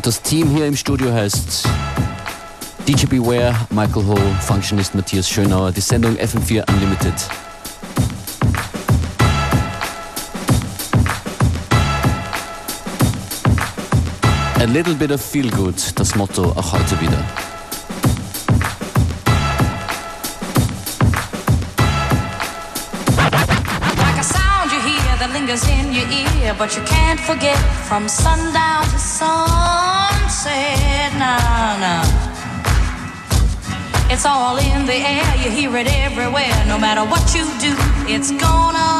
Und das Team hier im Studio heißt DJ Beware, Michael Ho, Functionist Matthias Schönauer, die Sendung FM4 Unlimited. A little bit of feel good, das Motto auch heute wieder. but you can't forget from sundown to sunset. Nah, nah. It's all in the air, you hear it everywhere. No matter what you do, it's gonna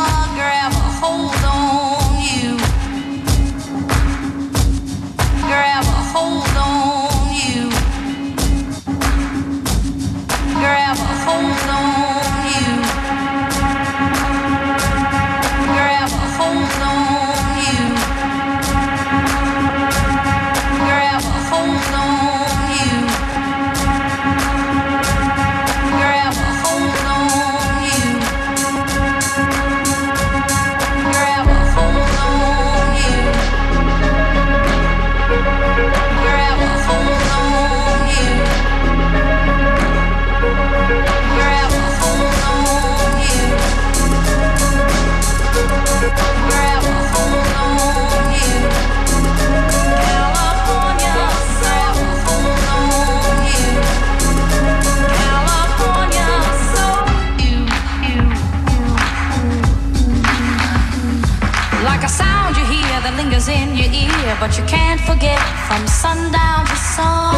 forget from sundown to sunset.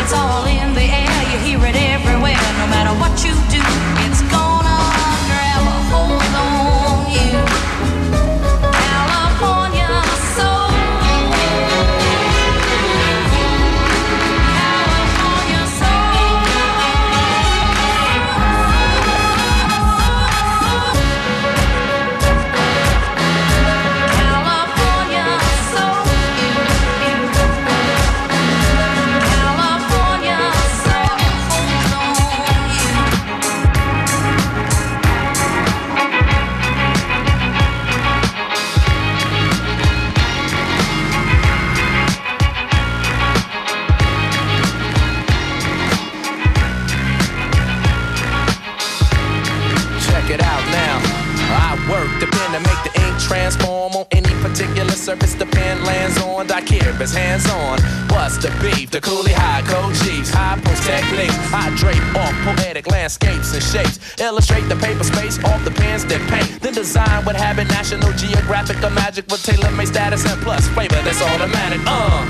It's all in the air, you hear it everywhere. No matter what you do, Daikiris hands on. What's the beef? The coolie high, code chiefs, high post techniques. I drape off poetic landscapes and shapes. Illustrate the paper space off the pens that paint. Then design what habit National Geographic or magic with tailor-made status and plus flavor that's automatic. Uh.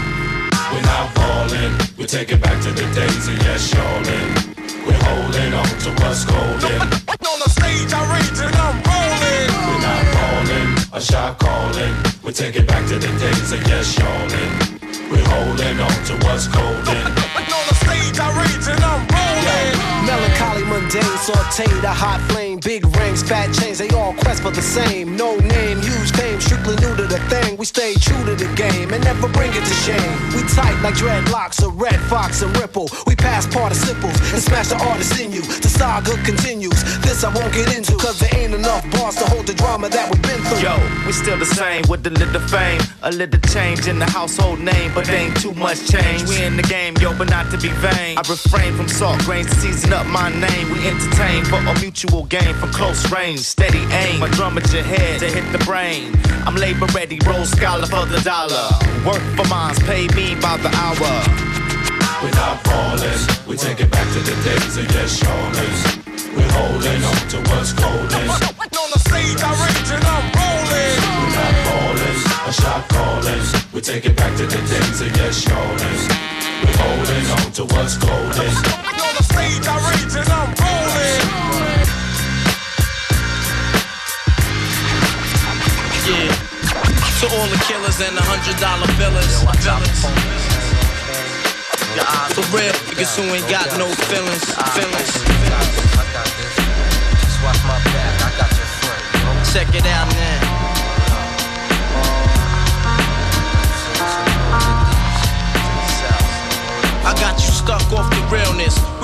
We're not falling, we take it back to the days of yes, y'allin'. We're holding on to what's golden. On the stage, I rage and I'm rolling. We're not falling, a shot calling. We take it back to the days of yes, y'allin'. We're holding on to what's golden. On the stage, I rage and I'm rolling. Melancholy, mundane, sauteed, a hot flame, big rings, fat chains, they all quest for the same. No name, huge fame, strictly new to the thing. We stay true to the game and never bring it to shame. We tight like dreadlocks, a red fox and ripple. We pass participles and smash the artist in you. The saga continues. This I won't get into, cause there ain't enough bars to hold the drama that we've been through. Yo, we still the same with a little fame, a little change in the household name, but ain't too much change. We in the game, yo, but not to be vain. I refrain from salt grains to season up my name. We entertain for a mutual gain from close range. Steady aim, my drum at your head to hit the brain. I'm labor ready, roll scholar for the dollar. Work for mines, pay me by the hour. We're not falling, we take it back to the days of yes, shoulders. We're holding on to what's coldest. On the stage, I rage and I'm rolling. We're not falling, a shot calling. We take it back to the days of yes, shoulders. We're holding on to what's golden stage, I rage and I'm rolling. Yeah. To all the killers and the hundred dollar billers. For real, niggas who ain't got no feelings. Feelings. Check it out now. I got you stuck off the realness.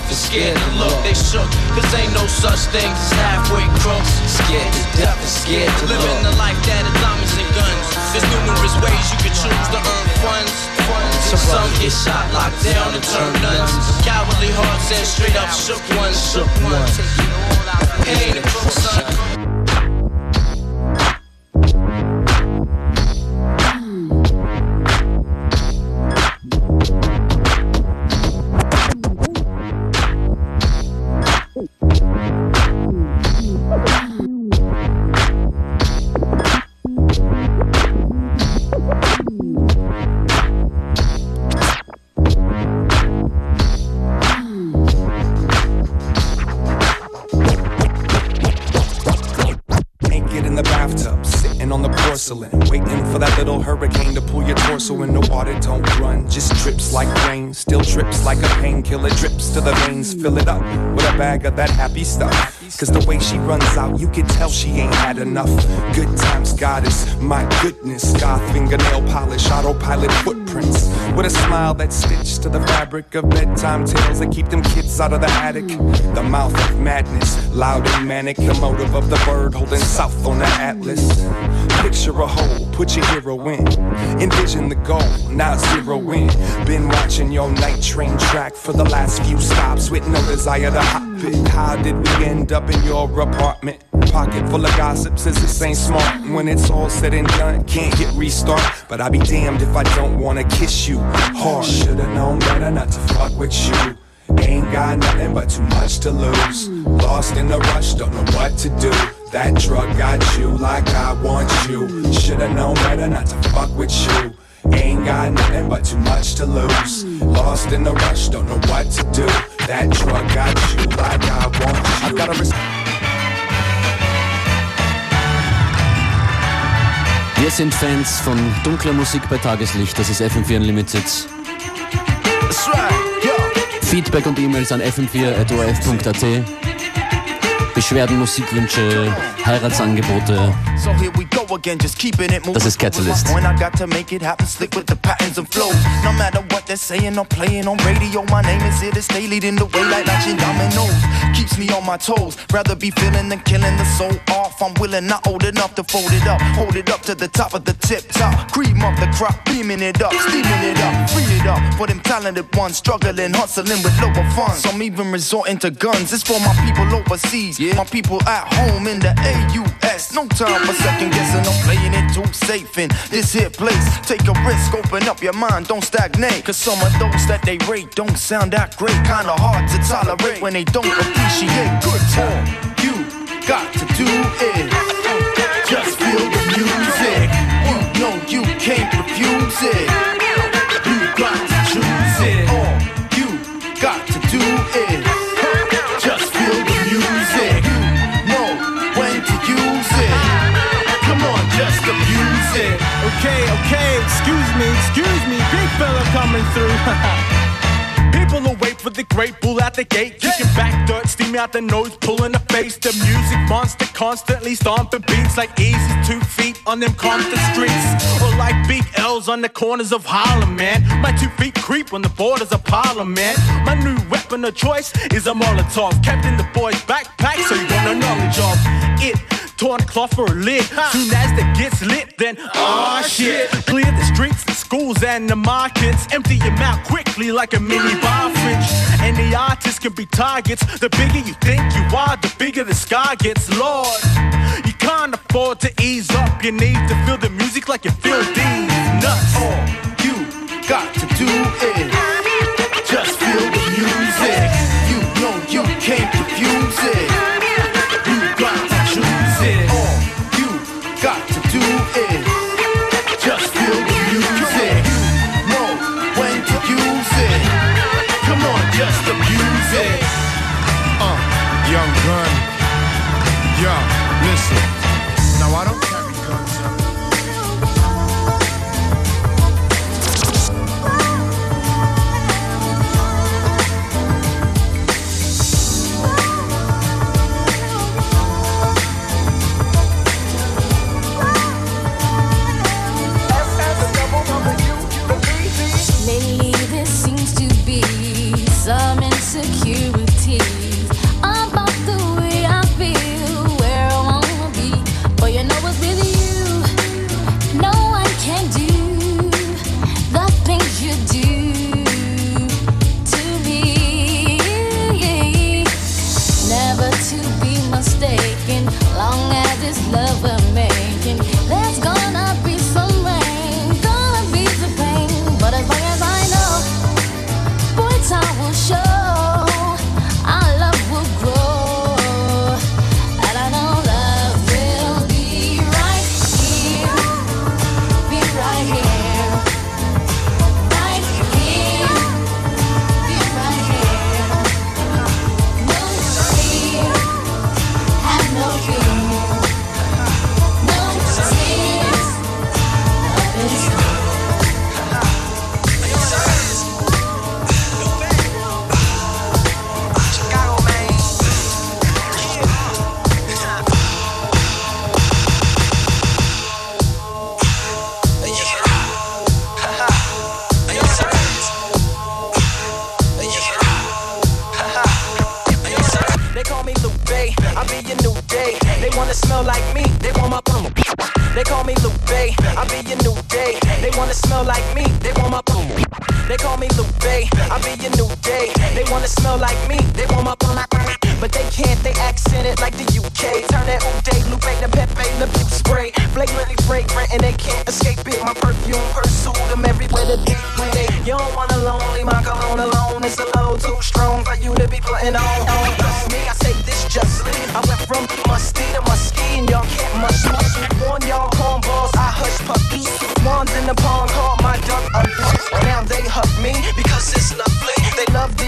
and scared to look. They shook. Cause ain't no such things as halfway crooks. Scared to death and scared to look. Living the life that is diamonds and guns. There's numerous ways you can choose to earn funds. funds. Some get shot, locked down, and turn nuns. Cowardly hearts and straight up shook ones. Shook ones. It she runs out, you can tell she ain't had enough. Good times, goddess, my goodness. Goth fingernail polish, autopilot footprints. With a smile that's stitched to the fabric of bedtime tales that keep them kids out of the attic. The mouth of madness, loud and manic. The motive of the bird holding south on the atlas. Picture a hole, put your hero in. Envision the goal, not zero in. Been watching your night train track for the last few stops with no desire to hop it. How did we end up in your apartment? Pocket full of gossip says this ain't smart. When it's all said and done, can't hit restart. But I'll be damned if I don't wanna kiss you hard. Should've known better not to fuck with you. Ain't got nothing but too much to lose. Lost in the rush, don't know what to do. That drug got you like I want you. Should've known better not to fuck with you. Ain't got nothing but too much to lose. Lost in the rush, don't know what to do. That drug got you like I want you. I gotta Wir sind Fans von dunkler Musik bei Tageslicht. Das ist FM4 Unlimited. Right. Feedback und E-Mails an fm4.orf.at. Beschwerden, Musikwünsche, Heiratsangebote. So here we go again, just keeping it moving. Das ist Catalyst. When I got to make it happen, slick with the patterns and flows. No matter what they're saying or playing on radio, my name is here to stay leading the way like Latin dominoes. Keeps me on my toes. Rather be feeling than killing the soul off. I'm willing, not old enough to fold it up. Hold it up to the top of the tip top. Cream up the crop, beaming it up, steaming it up, free it up for them talented ones struggling, hustling with lower funds. Some even resorting to guns. It's for my people overseas, my people at home in the AUS. No time for second guessing. I'm playing it too safe in this here place. Take a risk, open up your mind, don't stagnate. Cause some of those that they rate don't sound that great. Kinda hard to tolerate when they don't appreciate good time. You got to do it. Just feel the music. You know you can't refuse it. Coming through. People will wait for the great bull at the gate. Kicking back dirt, steaming out the nose, pulling the face. The music monster constantly stomping beats like easy two feet on them Compton streets. Or like big L's on the corners of Harlem, man. My two feet creep on the borders of Parliament. My new weapon of choice is a Molotov. Kept in the boy's backpack, so you got no knowledge of it torn cloth for a lid. Soon as it gets lit, then ah shit. Clear the streets, the schools, and the markets. Empty your mouth quickly like a mini bar fridge. And the artists can be targets. The bigger you think you are, the bigger the sky gets. Lord, you can't afford to ease up. You need to feel the music like you feel these nuts. All you got to do is just feel the music. You know you can't confuse it.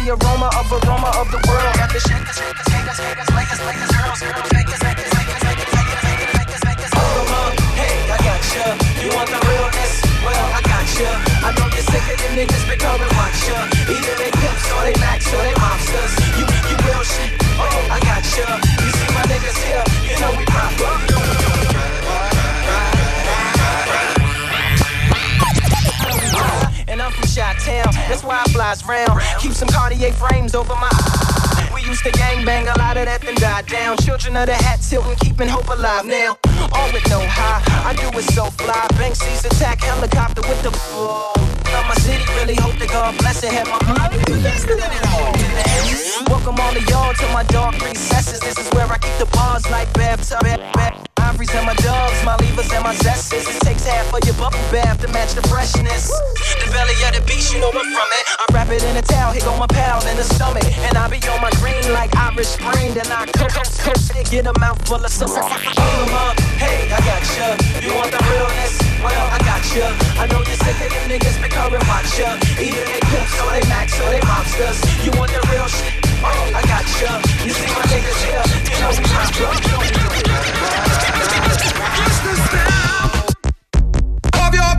The aroma of aroma of the world. Got the shakers, shakers, makers, makers, girls, girls, that's why I flies round. Keep some Cartier frames over my eye. We used to gang bang, a lot of that then died down. Children of the hat tilting, keeping hope alive now. All with no high, I do it so fly. Banksy's attack helicopter with the Love my city, really hope that God bless it. Have my mind invested in it all. Welcome all of y'all to my dark recesses. This is where I keep the bars like bathtub. Ivories and my dogs, my levers and my zesters. It takes half of your bubble bath to match the freshness. The belly of the beast, you know I'm from it. I wrap it in a towel, here go my pal in the stomach. And I be on my green like Irish Spring. Then I cook, cook, cook, get a mouthful of sauce. Hey, I got ya. You want the realness? Well, I got ya. I know you're sick of them niggas becoming watch ya. Either they pimps or they max or they mobsters. You want the real shit? Oh, I got ya. You see my niggas here? You know we proper. of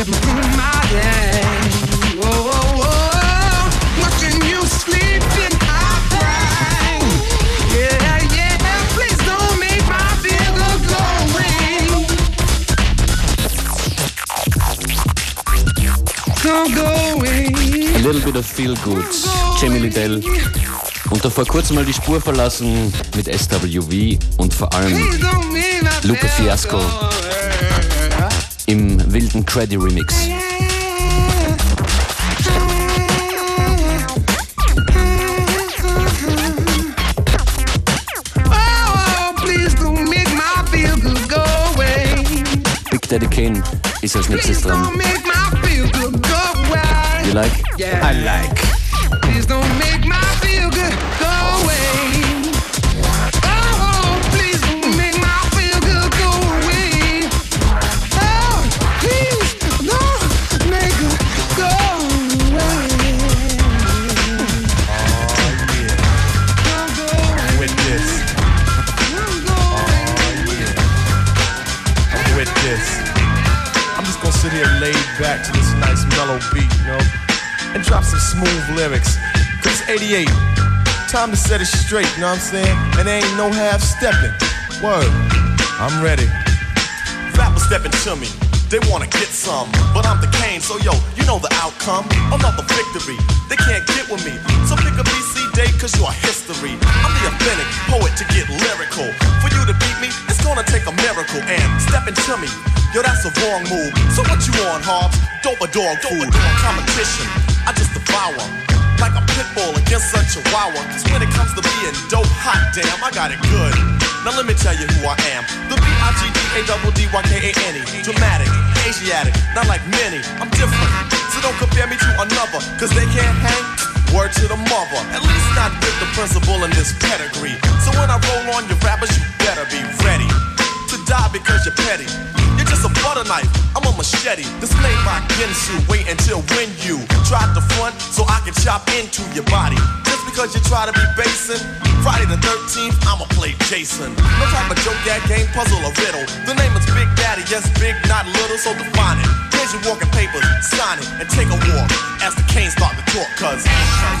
A little bit of feel good. Jamie Liddell. Und da vor kurzem mal die Spur verlassen mit SWV und vor allem feel Fiasco wilden Creddy Remix. Oh, please don't make my feel good go away. Big Daddy Kane ist als nächstes dran. Don't make my feel good go away. You like? Yeah. I like. And drop some smooth lyrics. Cause it's 88. Time to set it straight, you know what I'm saying? And there ain't no half stepping. Word. I'm ready. Rappers stepping to me. They wanna get some, but I'm the Kane, so yo, you know the outcome. Another victory. They can't get with me. So pick a BC date, cause you're history. I'm the authentic poet to get lyrical. For you to beat me, it's gonna take a miracle. And stepping to me, yo, that's a wrong move. So what you on, Hobbs? Dope or dog food? Competition, I just devour. Like a pit bull against a chihuahua. Cause when it comes to being dope, hot damn, I got it good. Now let me tell you who I am. The B-I-G-D-A-D-D-Y-K-A-N-E. Dramatic, Asiatic, not like many. I'm different. So don't compare me to another. Cause they can't hang. Word to the mother. At least not with the principal in this pedigree. So when I roll on your rappers, you better be ready die because you're petty. You're just a butter knife, I'm a machete. This made by Ginsu. Wait until when you try to front so I can chop into your body. Just because you try to be basing, Friday the 13th, I'ma play Jason. No type of joke, that game, puzzle, or riddle. The name is Big Daddy, yes, big, not little, so define it. Here's your walking papers, sign it, and take a walk as the canes start to talk, cause. I'm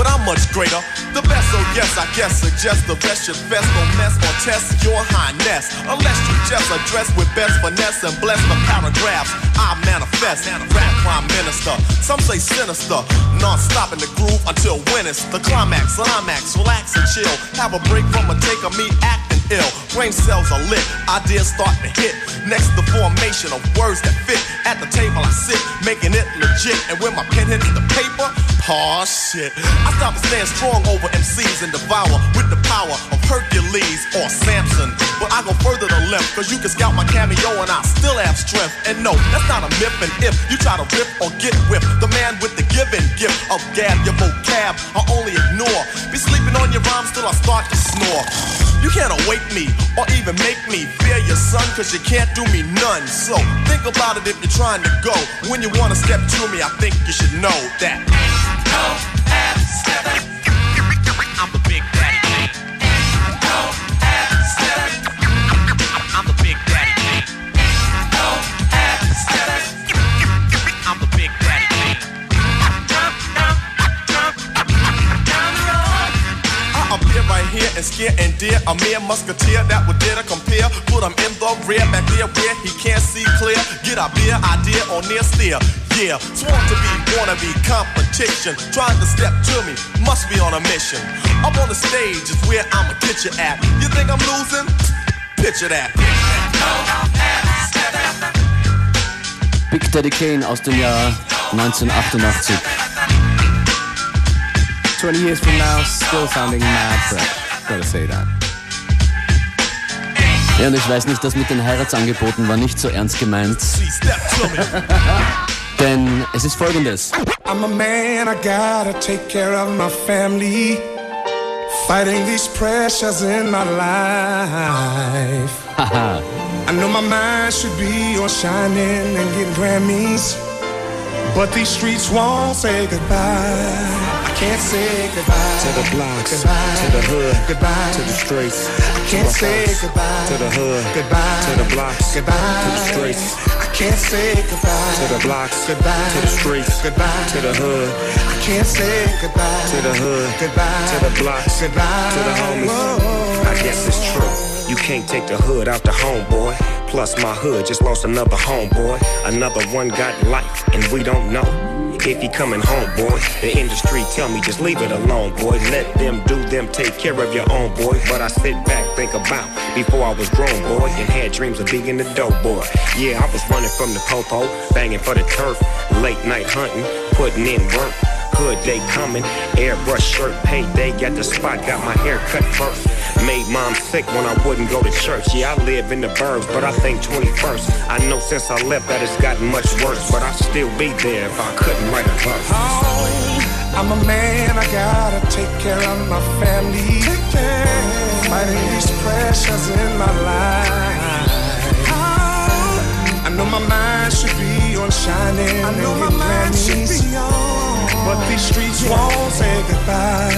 But I'm much greater. The best, oh yes, I guess, suggest the best should best don't mess or test your highness. Unless you just address with best finesse and bless the paragraphs I manifest. Rap prime minister, some say sinister. Non-stop in the groove until when it's the climax. Climax, relax and chill. Have a break from a take of me acting ill. Brain cells are lit, ideas start to hit. Next, the formation of words that fit. At the table I sit, making it legit. And when my pen hits the paper, oh shit. I stop and stand strong over MCs and devour with the power of Hercules or Samson. But I go further than left, cause you can scout my cameo and I still have strength. And no, that's not a myth. And if you try to rip or get whipped, the man with the given gift of gab, your vocab, I only ignore. Be sleeping on your rhymes till I start to snore. You can't awake me or even make me fear your son, cause you can't do me none. So think about it if you're trying to go. When you wanna step to me, I think you should know that. No half stepping. Here and scare and dare a mere musketeer that would dare to compare. Put him in the rear, back there where he can't see clear. Get a beer idea or near steer. Yeah, sworn to be, wanna be competition. Trying to step to me, must be on a mission. Up on the stage is where I'ma get you at. You think I'm losing? Picture that. Big Daddy Kane aus dem Jahr 1988. 20 years from now, still sounding mad fresh. Gotta say that. Ja, und ich weiß nicht, das mit den Heiratsangeboten war nicht so ernst gemeint. Denn es ist folgendes. I'm a man, I gotta take care of my family. Fighting these pressures in my life. Haha. I know my mind should be on shining and getting Grammys. But these streets won't say goodbye. I can't say goodbye. To the blocks, goodbye. to the hood, goodbye. to the streets. I can't say goodbye. To the hood, Goodbye. to the blocks, Goodbye. to the streets. I can't say goodbye. To the blocks, Goodbye. to the streets, Goodbye. to the hood, I can't say goodbye. to the hood, Goodbye. to the blocks, Goodbye. to the homies. I guess it's true. You can't take the hood out the homeboy. Plus my hood just lost another homeboy. Another one got life, and we don't know. If he coming home, boy, the industry tell me just leave it alone, boy. Let them do them, take care of your own, boy. But I sit back, think about before I was grown, boy, and had dreams of being the dope boy. Yeah, I was running from the popo, banging for the turf, late night hunting, putting in work. Hood day coming, airbrush shirt, payday, got the spot, got my hair cut first. Made mom sick when I wouldn't go to church. Yeah, I live in the burbs, but I think 21st. I know since I left that it's gotten much worse, but I'd still be there if I couldn't write a verse. Oh, I'm a man, I gotta take care of my family. Fighting these pressures in my life. I know my mind should be on shining. I know my mind should be on. But these streets won't say goodbye.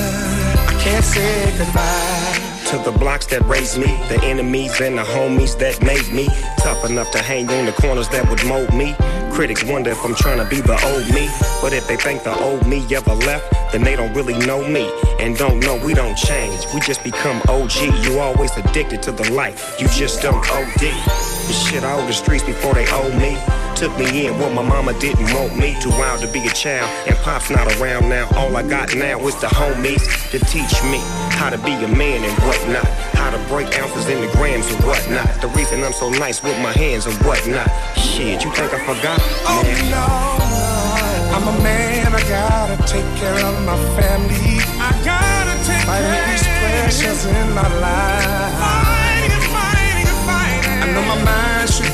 I can't say goodbye. To the blocks that raised me, the enemies and the homies that made me tough enough to hang on the corners that would mold me. Critics wonder if I'm trying to be the old me, but if they think the old me ever left, then they don't really know me and don't know we don't change. We just become OG. You always addicted to the life, you just don't OD. The shit I owe the streets before they owe me. Took me in what my mama didn't want me. Too wild to be a child, and pop's not around now. All I got now is the homies to teach me how to be a man and whatnot. How to break ounces into grams and whatnot. The reason I'm so nice with my hands and whatnot. Shit, you think I forgot? Oh no, I'm a man, I gotta take care of my family. I gotta take Fighting these pressures in my life. Fighting, fighting, fighting. I know my mind should be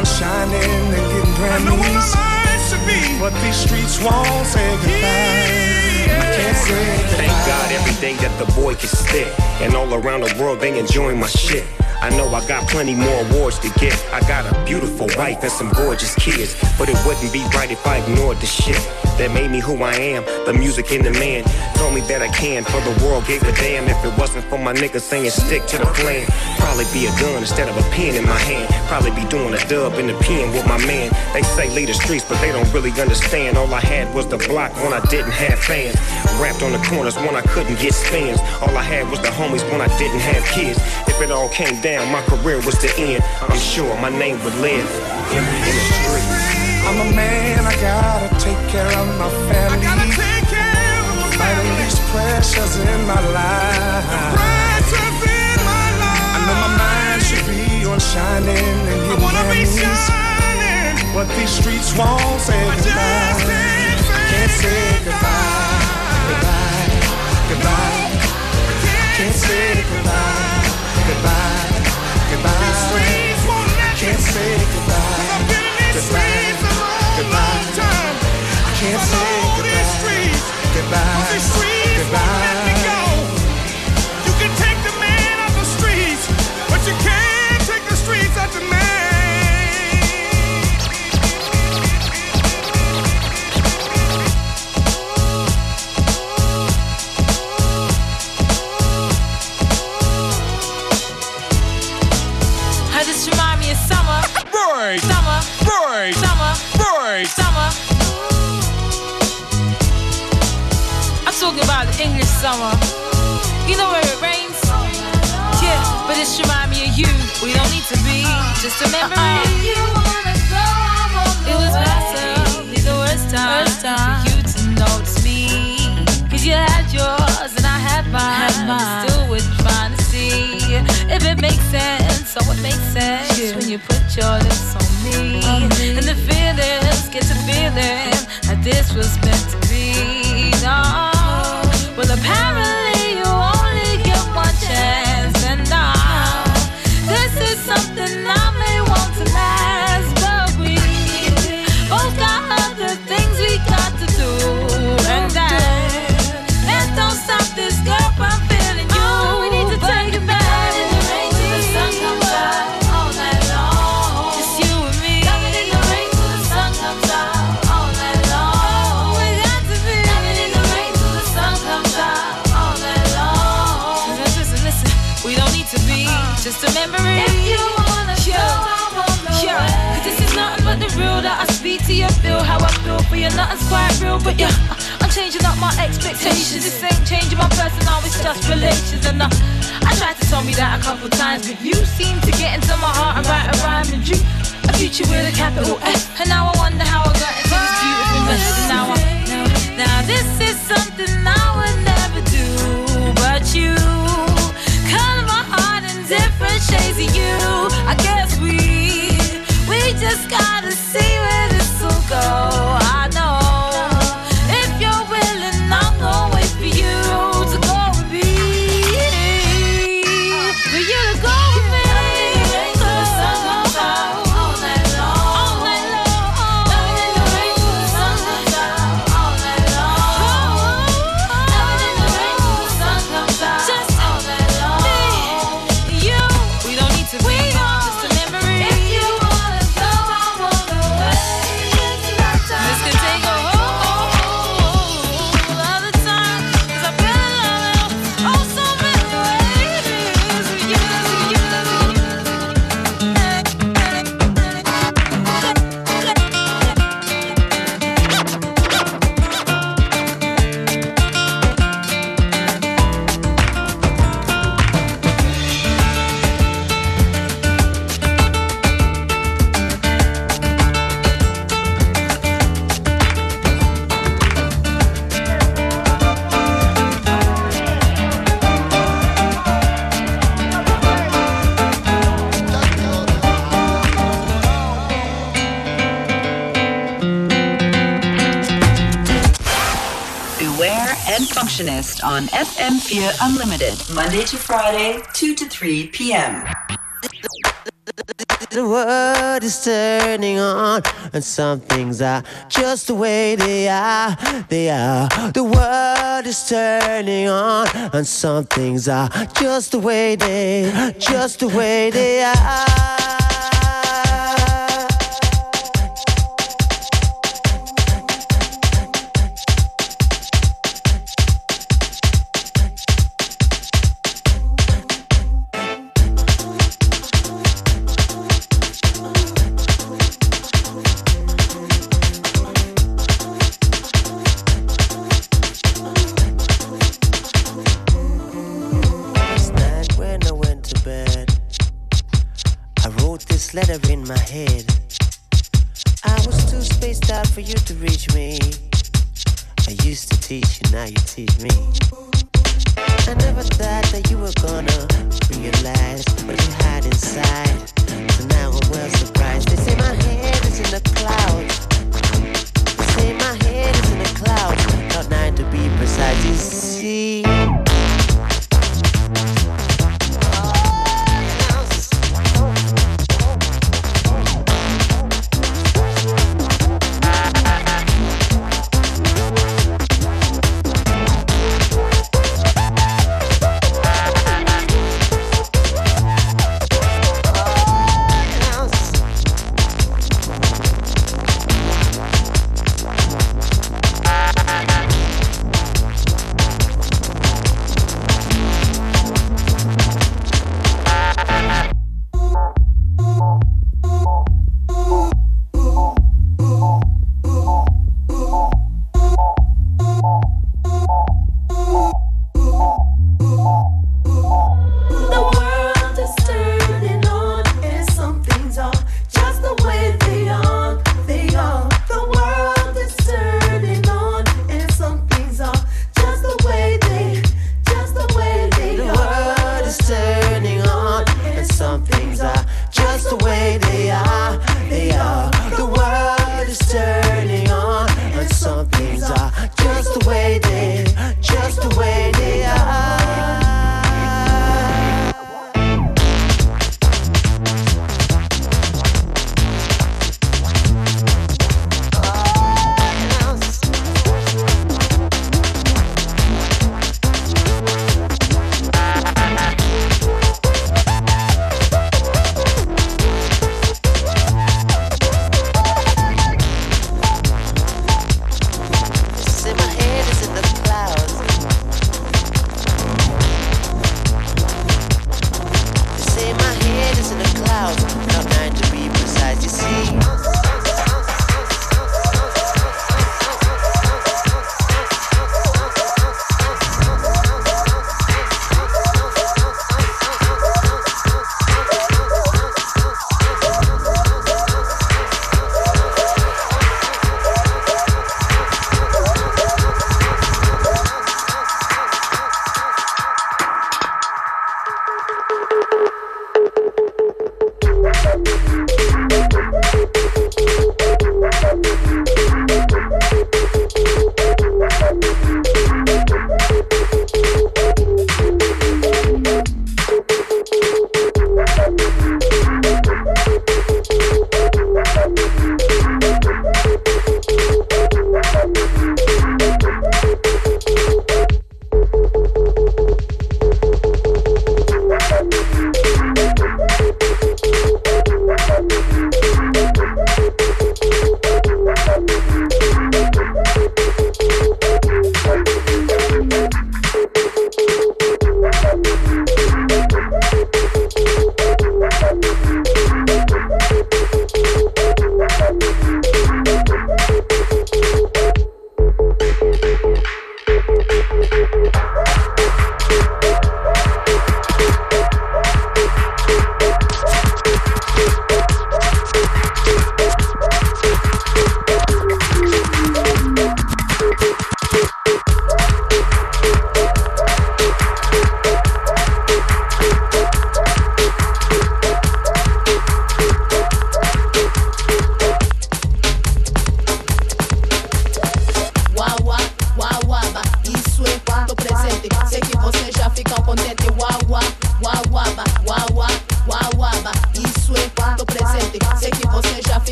on shining and getting Grammys. I know where my mind should be. But these streets won't say goodbye. I can't say goodbye. Thank God every day that the boy can spit. And all around the world they enjoying my shit. I know I got plenty more awards to get. I got a beautiful wife and some gorgeous kids. But it wouldn't be right if I ignored the shit that made me who I am. The music in the man told me that I can. For the world gave a damn if it wasn't for my niggas saying stick to the plan. Probably be a gun instead of a pen in my hand. Probably be doing a dub in the pen with my man. They say lead the streets, but they don't really understand. All I had was the block when I didn't have fans. Rapped on the corners when I couldn't get spins. All I had was the homies when I didn't have kids. If it all came down, my career was the end. I'm sure my name would live in, in the streets. I'm a man, I gotta take care of my family. I gotta take care of my family. Fighting these pressures in my life. Pressures in my life. I know my mind should be on shining and getting I wanna be shining. But these streets won't say I goodbye. Can't say, can't say goodbye. Goodbye. Goodbye. Can't say goodbye. Goodbye. Goodbye. Say goodbye. Goodbye. Goodbye. I can't say goodbye. Goodbye. Goodbye. Summer. You know where it rains? Yeah, but it remind me of you. We don't need to be just a memory. Uh-uh. It was possibly the worst time, for you to notice me. Cause you had yours and I had mine. But Still was trying to see if it makes sense. So it makes sense when you put your lips on me. And the feelings get to feeling that this was meant to be. No. Well, apparently you. Feel how I feel for you, nothing's quite real, but yeah. I'm changing up my expectations. This ain't changing my personal, it's just relations. And uh, I tried to tell me that a couple times, but you seem to get into my heart and write a rhyme and dream a future with a capital F. And now I wonder how I got into this beautiful mess. And now I, now, this is something I would never do, but you color my heart in different shades of you. I guess we we just gotta see go. On FM4 Unlimited, Monday to Friday, 2 to 3 p.m. The world is turning on, and some things are just the way they are. They are. The world is turning on, and some things are just the way they, just the way they are. letter in my head. I was too spaced out for you to reach me. I used to teach you, now you teach me. I never thought that you were gonna realize what you hide inside. So now I'm well surprised. They say my head is in the clouds. They say my head is in the clouds. About nine to be precise. You see.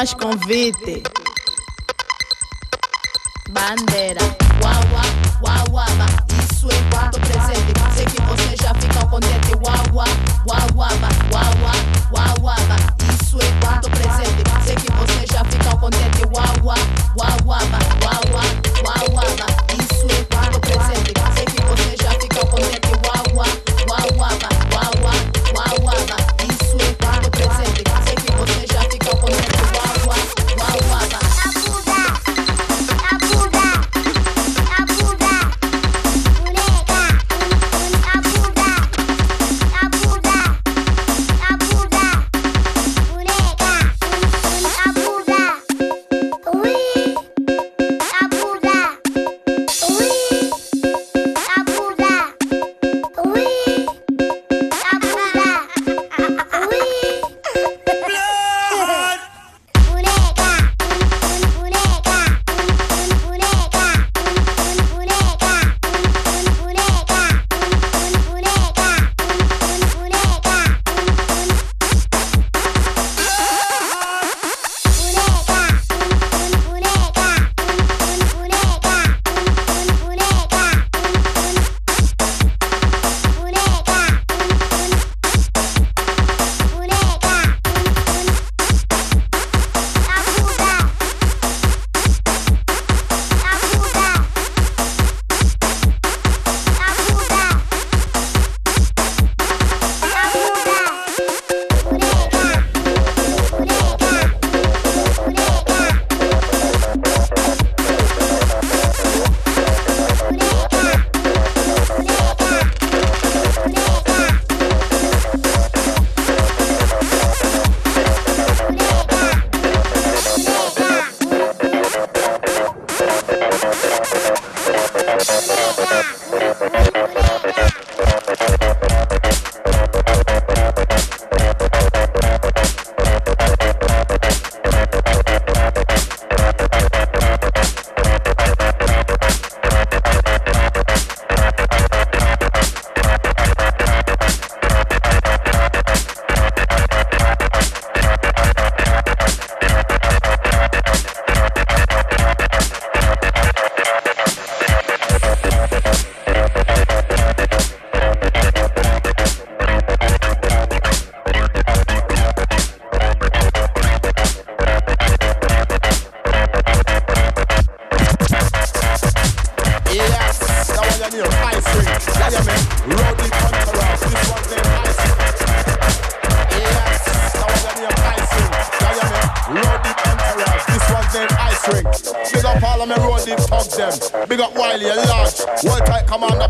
Mais convite.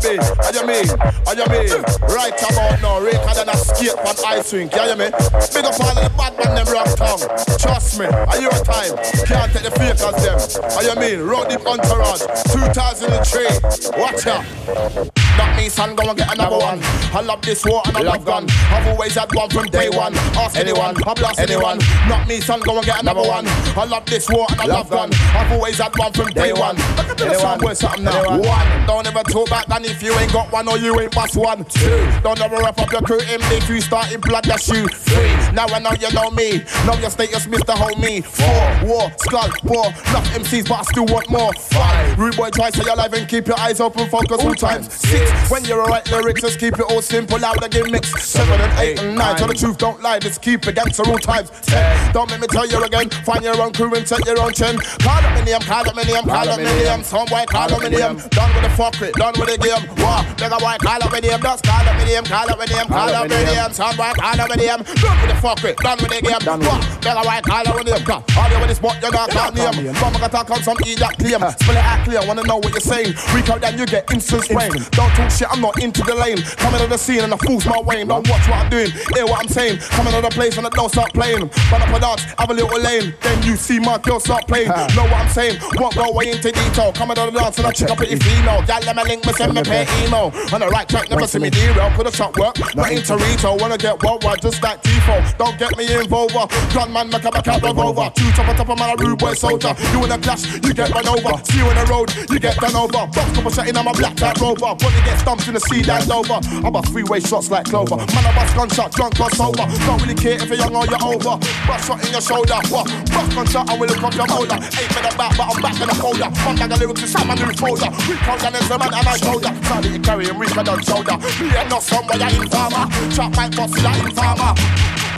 Tight. How you mean? How you mean? Right about now, Raker than a skate from Ice Rink. Yeah, yeah, man. Big up all the bad man them rock tongue. Trust me, a your time. Can't take the fakers them. How you mean? The Entourage. 2003. Watch out. That means son go and get another one. I love this war and I love gun. I've always had one from day one. Ask anyone, I blast anyone. Not me son go and get another one. I love this war and I love gun. I've always had one from day one. Look at the sound boy something now. One. Don't ever talk back then if you ain't got one or you ain't bust one. Two. Don't ever rough up your crew me if you start in blood that shoot. Three. Now I know you know me. Know your status, Mr. Homie. Four. War, skull, war. Enough MCs, but I still want more. Five. Rude boy, try to stay alive and keep your eyes open, focus all times. Six. When you're right lyrics, just keep it all simple out the gimmicks. Seven and eight and nine. Tell the truth, don't lie. Just keep it gangster all times. Ten. Don't make me tell you again. Find your own crew and take your own chin. Call up my name, call up my name, call up my name. Some boy, call up my name. Done with the fuckery, done with the game. Wow. Nigga boy, call up my name. Just call up my name, call up my name, call up my name. Some boy, call up my name. Done with the fuckery, done with the game. Wow. Nigga boy, call up my name. Call. All you with this spot, you got call name. Mama got talk on some idiot claim. Spell it out clear, wanna know what you're saying. Reach out then you get instant sprain. Don't talk shit, I'm not into the lane. Coming to the scene and I fool's my Wayne. Don't watch what I'm doing, hear what I'm saying. Coming to the place and I don't start playing. Run up a dance, have a little lane. Then you see my girl start playing. Know what I'm saying? Won't go way into detail. Coming to the dance and I check up pretty female. Gal, let me link me, send me pay email. On the right track, never see me derail. Could have shot work, not into retail. Wanna get worldwide, just like default. Don't get me involved. Uh. Gunman, make a back out revolver. Two top on top of my rude boy soldier. You in a clash, you get run over. See you in the road, you get done over. Box couple shot in on my black cat rover. Put to stumped in the sea and over. I'm a freeway shots like Clover. Man, I bust gunshot, drunk or sober. Don't really care if you're young or you're over. Bust shot in your shoulder. What? Bust gunshot and we look up your motor. Ain't been about, but I'm back in the folder. One bag of lyrics inside my new folder. We call down a man and I shoulder. Sorry, you carry him, reach my done shoulder. Me ain't not somewhere in farmer. Chop my boss, in farmer.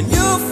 And you'll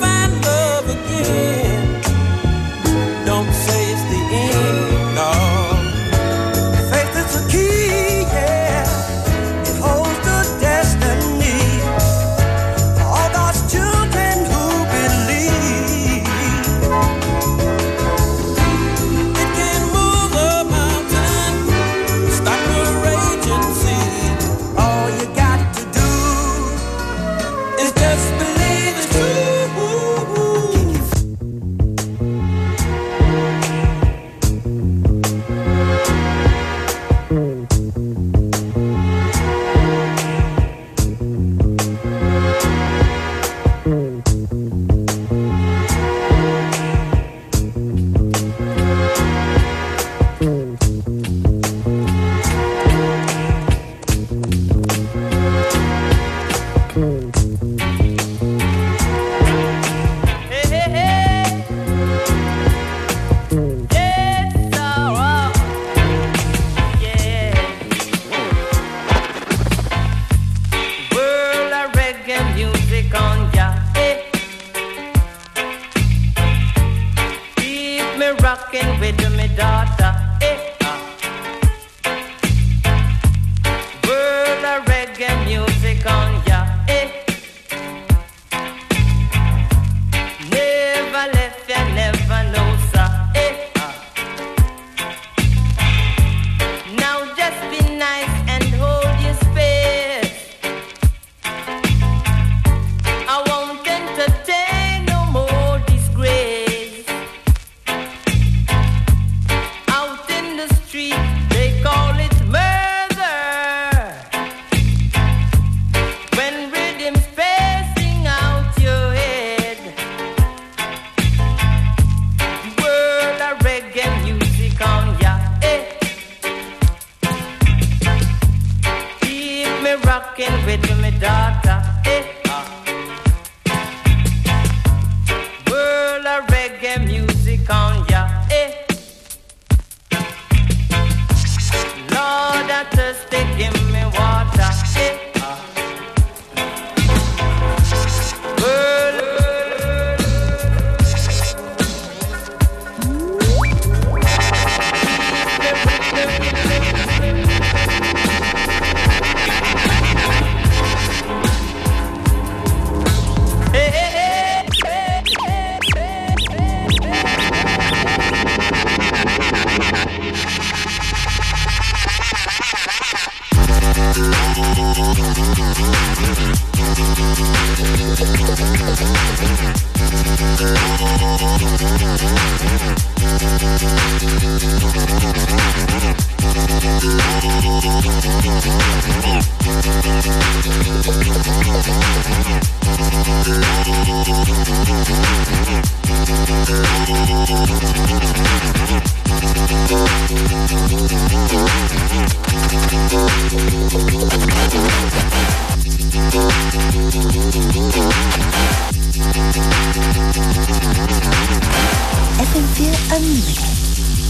FM4 Unlimited.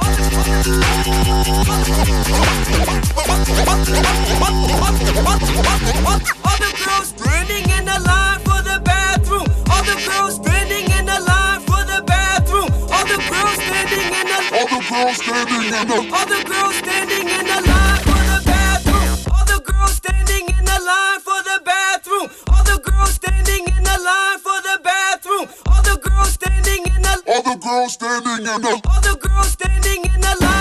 All the girls standing in the line for the bathroom. All the girls standing in line for the bathroom. All the girls standing in All the girls standing in line. girls standing in the. All the girls standing in the line.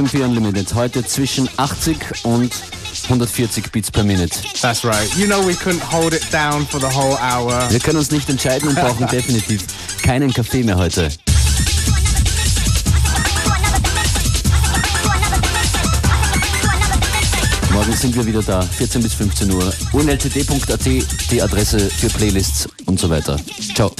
FM4 Unlimited. Heute zwischen 80 und 140 Beats per Minute. That's right. You know we couldn't hold it down for the whole hour. Wir können uns nicht entscheiden und brauchen definitiv keinen Kaffee mehr heute. Morgen sind wir wieder da, 14 bis 15 Uhr. unltd.at, die Adresse für Playlists und so weiter. Ciao.